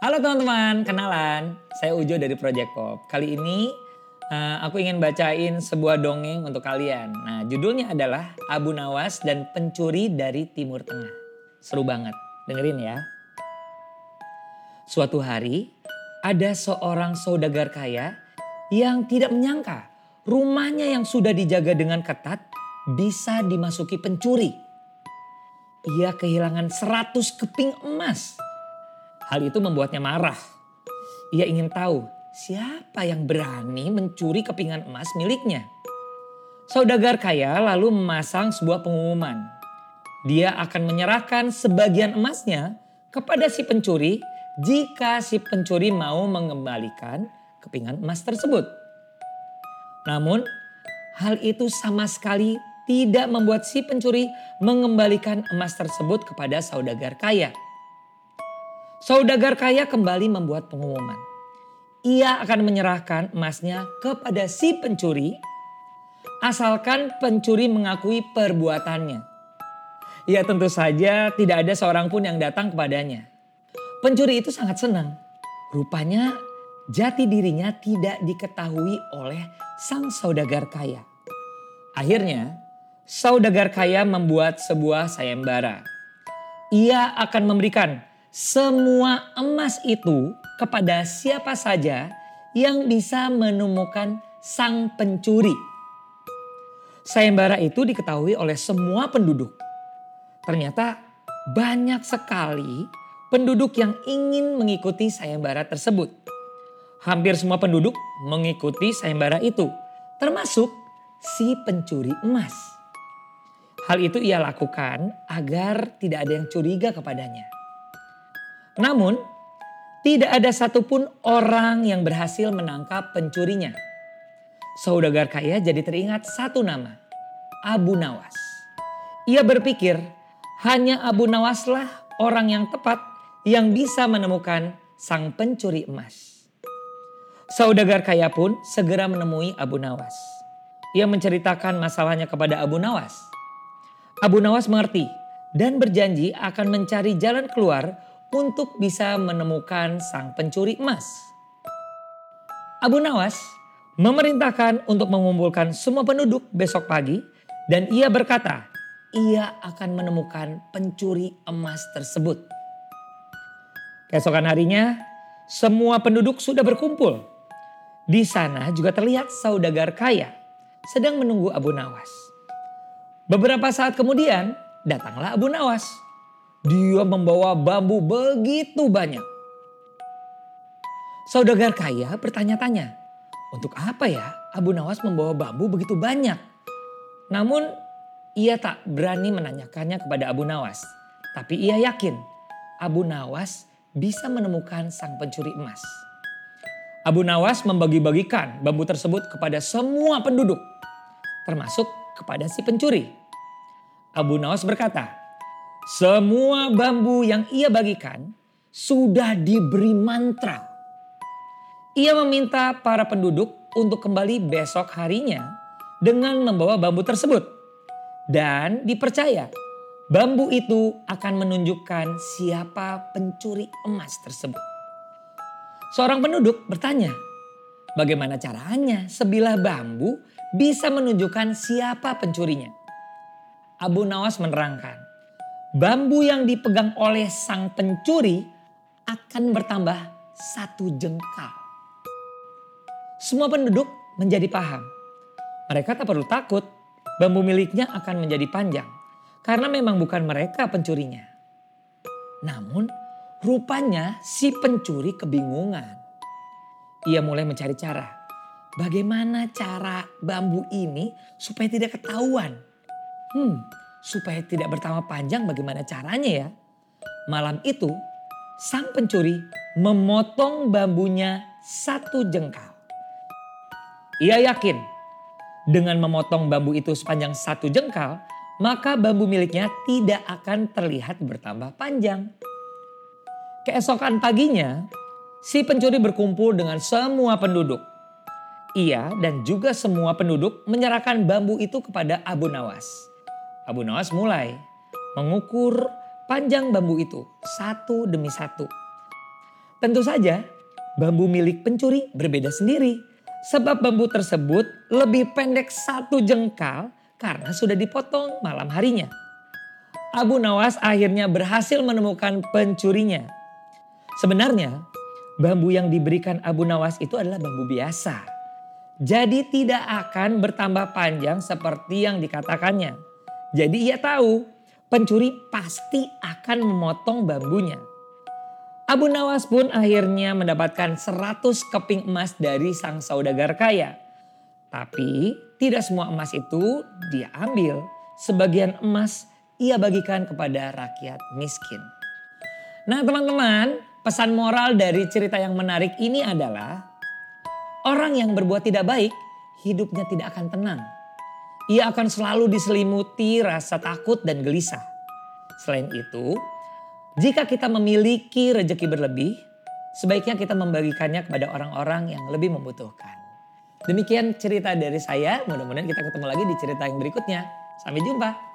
Halo teman-teman, kenalan. Saya Ujo dari Project Pop. Kali ini uh, aku ingin bacain sebuah dongeng untuk kalian. Nah, judulnya adalah Abu Nawas dan Pencuri dari Timur Tengah. Seru banget, dengerin ya. Suatu hari, ada seorang saudagar kaya yang tidak menyangka rumahnya yang sudah dijaga dengan ketat bisa dimasuki pencuri. Ia kehilangan 100 keping emas. Hal itu membuatnya marah. Ia ingin tahu siapa yang berani mencuri kepingan emas miliknya. Saudagar kaya lalu memasang sebuah pengumuman. Dia akan menyerahkan sebagian emasnya kepada si pencuri jika si pencuri mau mengembalikan kepingan emas tersebut. Namun, hal itu sama sekali tidak membuat si pencuri mengembalikan emas tersebut kepada saudagar kaya. Saudagar kaya kembali membuat pengumuman. Ia akan menyerahkan emasnya kepada si pencuri asalkan pencuri mengakui perbuatannya. Ya tentu saja tidak ada seorang pun yang datang kepadanya. Pencuri itu sangat senang. Rupanya jati dirinya tidak diketahui oleh sang saudagar kaya. Akhirnya saudagar kaya membuat sebuah sayembara. Ia akan memberikan semua emas itu kepada siapa saja yang bisa menemukan sang pencuri. Sayembara itu diketahui oleh semua penduduk. Ternyata banyak sekali penduduk yang ingin mengikuti sayembara tersebut. Hampir semua penduduk mengikuti sayembara itu, termasuk si pencuri emas. Hal itu ia lakukan agar tidak ada yang curiga kepadanya. Namun, tidak ada satupun orang yang berhasil menangkap pencurinya. Saudagar kaya jadi teringat satu nama, Abu Nawas. Ia berpikir hanya Abu Nawaslah orang yang tepat yang bisa menemukan sang pencuri emas. Saudagar kaya pun segera menemui Abu Nawas. Ia menceritakan masalahnya kepada Abu Nawas. Abu Nawas mengerti dan berjanji akan mencari jalan keluar untuk bisa menemukan sang pencuri emas. Abu Nawas memerintahkan untuk mengumpulkan semua penduduk besok pagi dan ia berkata, ia akan menemukan pencuri emas tersebut. Keesokan harinya, semua penduduk sudah berkumpul. Di sana juga terlihat saudagar kaya sedang menunggu Abu Nawas. Beberapa saat kemudian datanglah Abu Nawas. Dia membawa bambu begitu banyak. Saudagar kaya bertanya-tanya, untuk apa ya Abu Nawas membawa bambu begitu banyak? Namun ia tak berani menanyakannya kepada Abu Nawas. Tapi ia yakin Abu Nawas bisa menemukan sang pencuri emas. Abu Nawas membagi-bagikan bambu tersebut kepada semua penduduk, termasuk kepada si pencuri. Abu Nawas berkata, semua bambu yang ia bagikan sudah diberi mantra. Ia meminta para penduduk untuk kembali besok harinya dengan membawa bambu tersebut. Dan dipercaya bambu itu akan menunjukkan siapa pencuri emas tersebut. Seorang penduduk bertanya, bagaimana caranya sebilah bambu bisa menunjukkan siapa pencurinya? Abu Nawas menerangkan, bambu yang dipegang oleh sang pencuri akan bertambah satu jengkal. Semua penduduk menjadi paham. Mereka tak perlu takut, bambu miliknya akan menjadi panjang karena memang bukan mereka pencurinya. Namun, rupanya si pencuri kebingungan. Ia mulai mencari cara. Bagaimana cara bambu ini supaya tidak ketahuan? Hmm, supaya tidak bertambah panjang bagaimana caranya ya? Malam itu, sang pencuri memotong bambunya satu jengkal. Ia yakin dengan memotong bambu itu sepanjang satu jengkal, maka bambu miliknya tidak akan terlihat bertambah panjang. Keesokan paginya, si pencuri berkumpul dengan semua penduduk. Ia dan juga semua penduduk menyerahkan bambu itu kepada Abu Nawas. Abu Nawas mulai mengukur panjang bambu itu satu demi satu. Tentu saja bambu milik pencuri berbeda sendiri. Sebab bambu tersebut lebih pendek satu jengkal karena sudah dipotong malam harinya. Abu Nawas akhirnya berhasil menemukan pencurinya. Sebenarnya bambu yang diberikan Abu Nawas itu adalah bambu biasa. Jadi tidak akan bertambah panjang seperti yang dikatakannya. Jadi ia tahu pencuri pasti akan memotong bambunya. Abu Nawas pun akhirnya mendapatkan 100 keping emas dari sang saudagar kaya. Tapi tidak semua emas itu dia ambil. Sebagian emas ia bagikan kepada rakyat miskin. Nah teman-teman, pesan moral dari cerita yang menarik ini adalah orang yang berbuat tidak baik hidupnya tidak akan tenang. Ia akan selalu diselimuti rasa takut dan gelisah. Selain itu, jika kita memiliki rejeki berlebih, sebaiknya kita membagikannya kepada orang-orang yang lebih membutuhkan. Demikian cerita dari saya, mudah-mudahan kita ketemu lagi di cerita yang berikutnya. Sampai jumpa.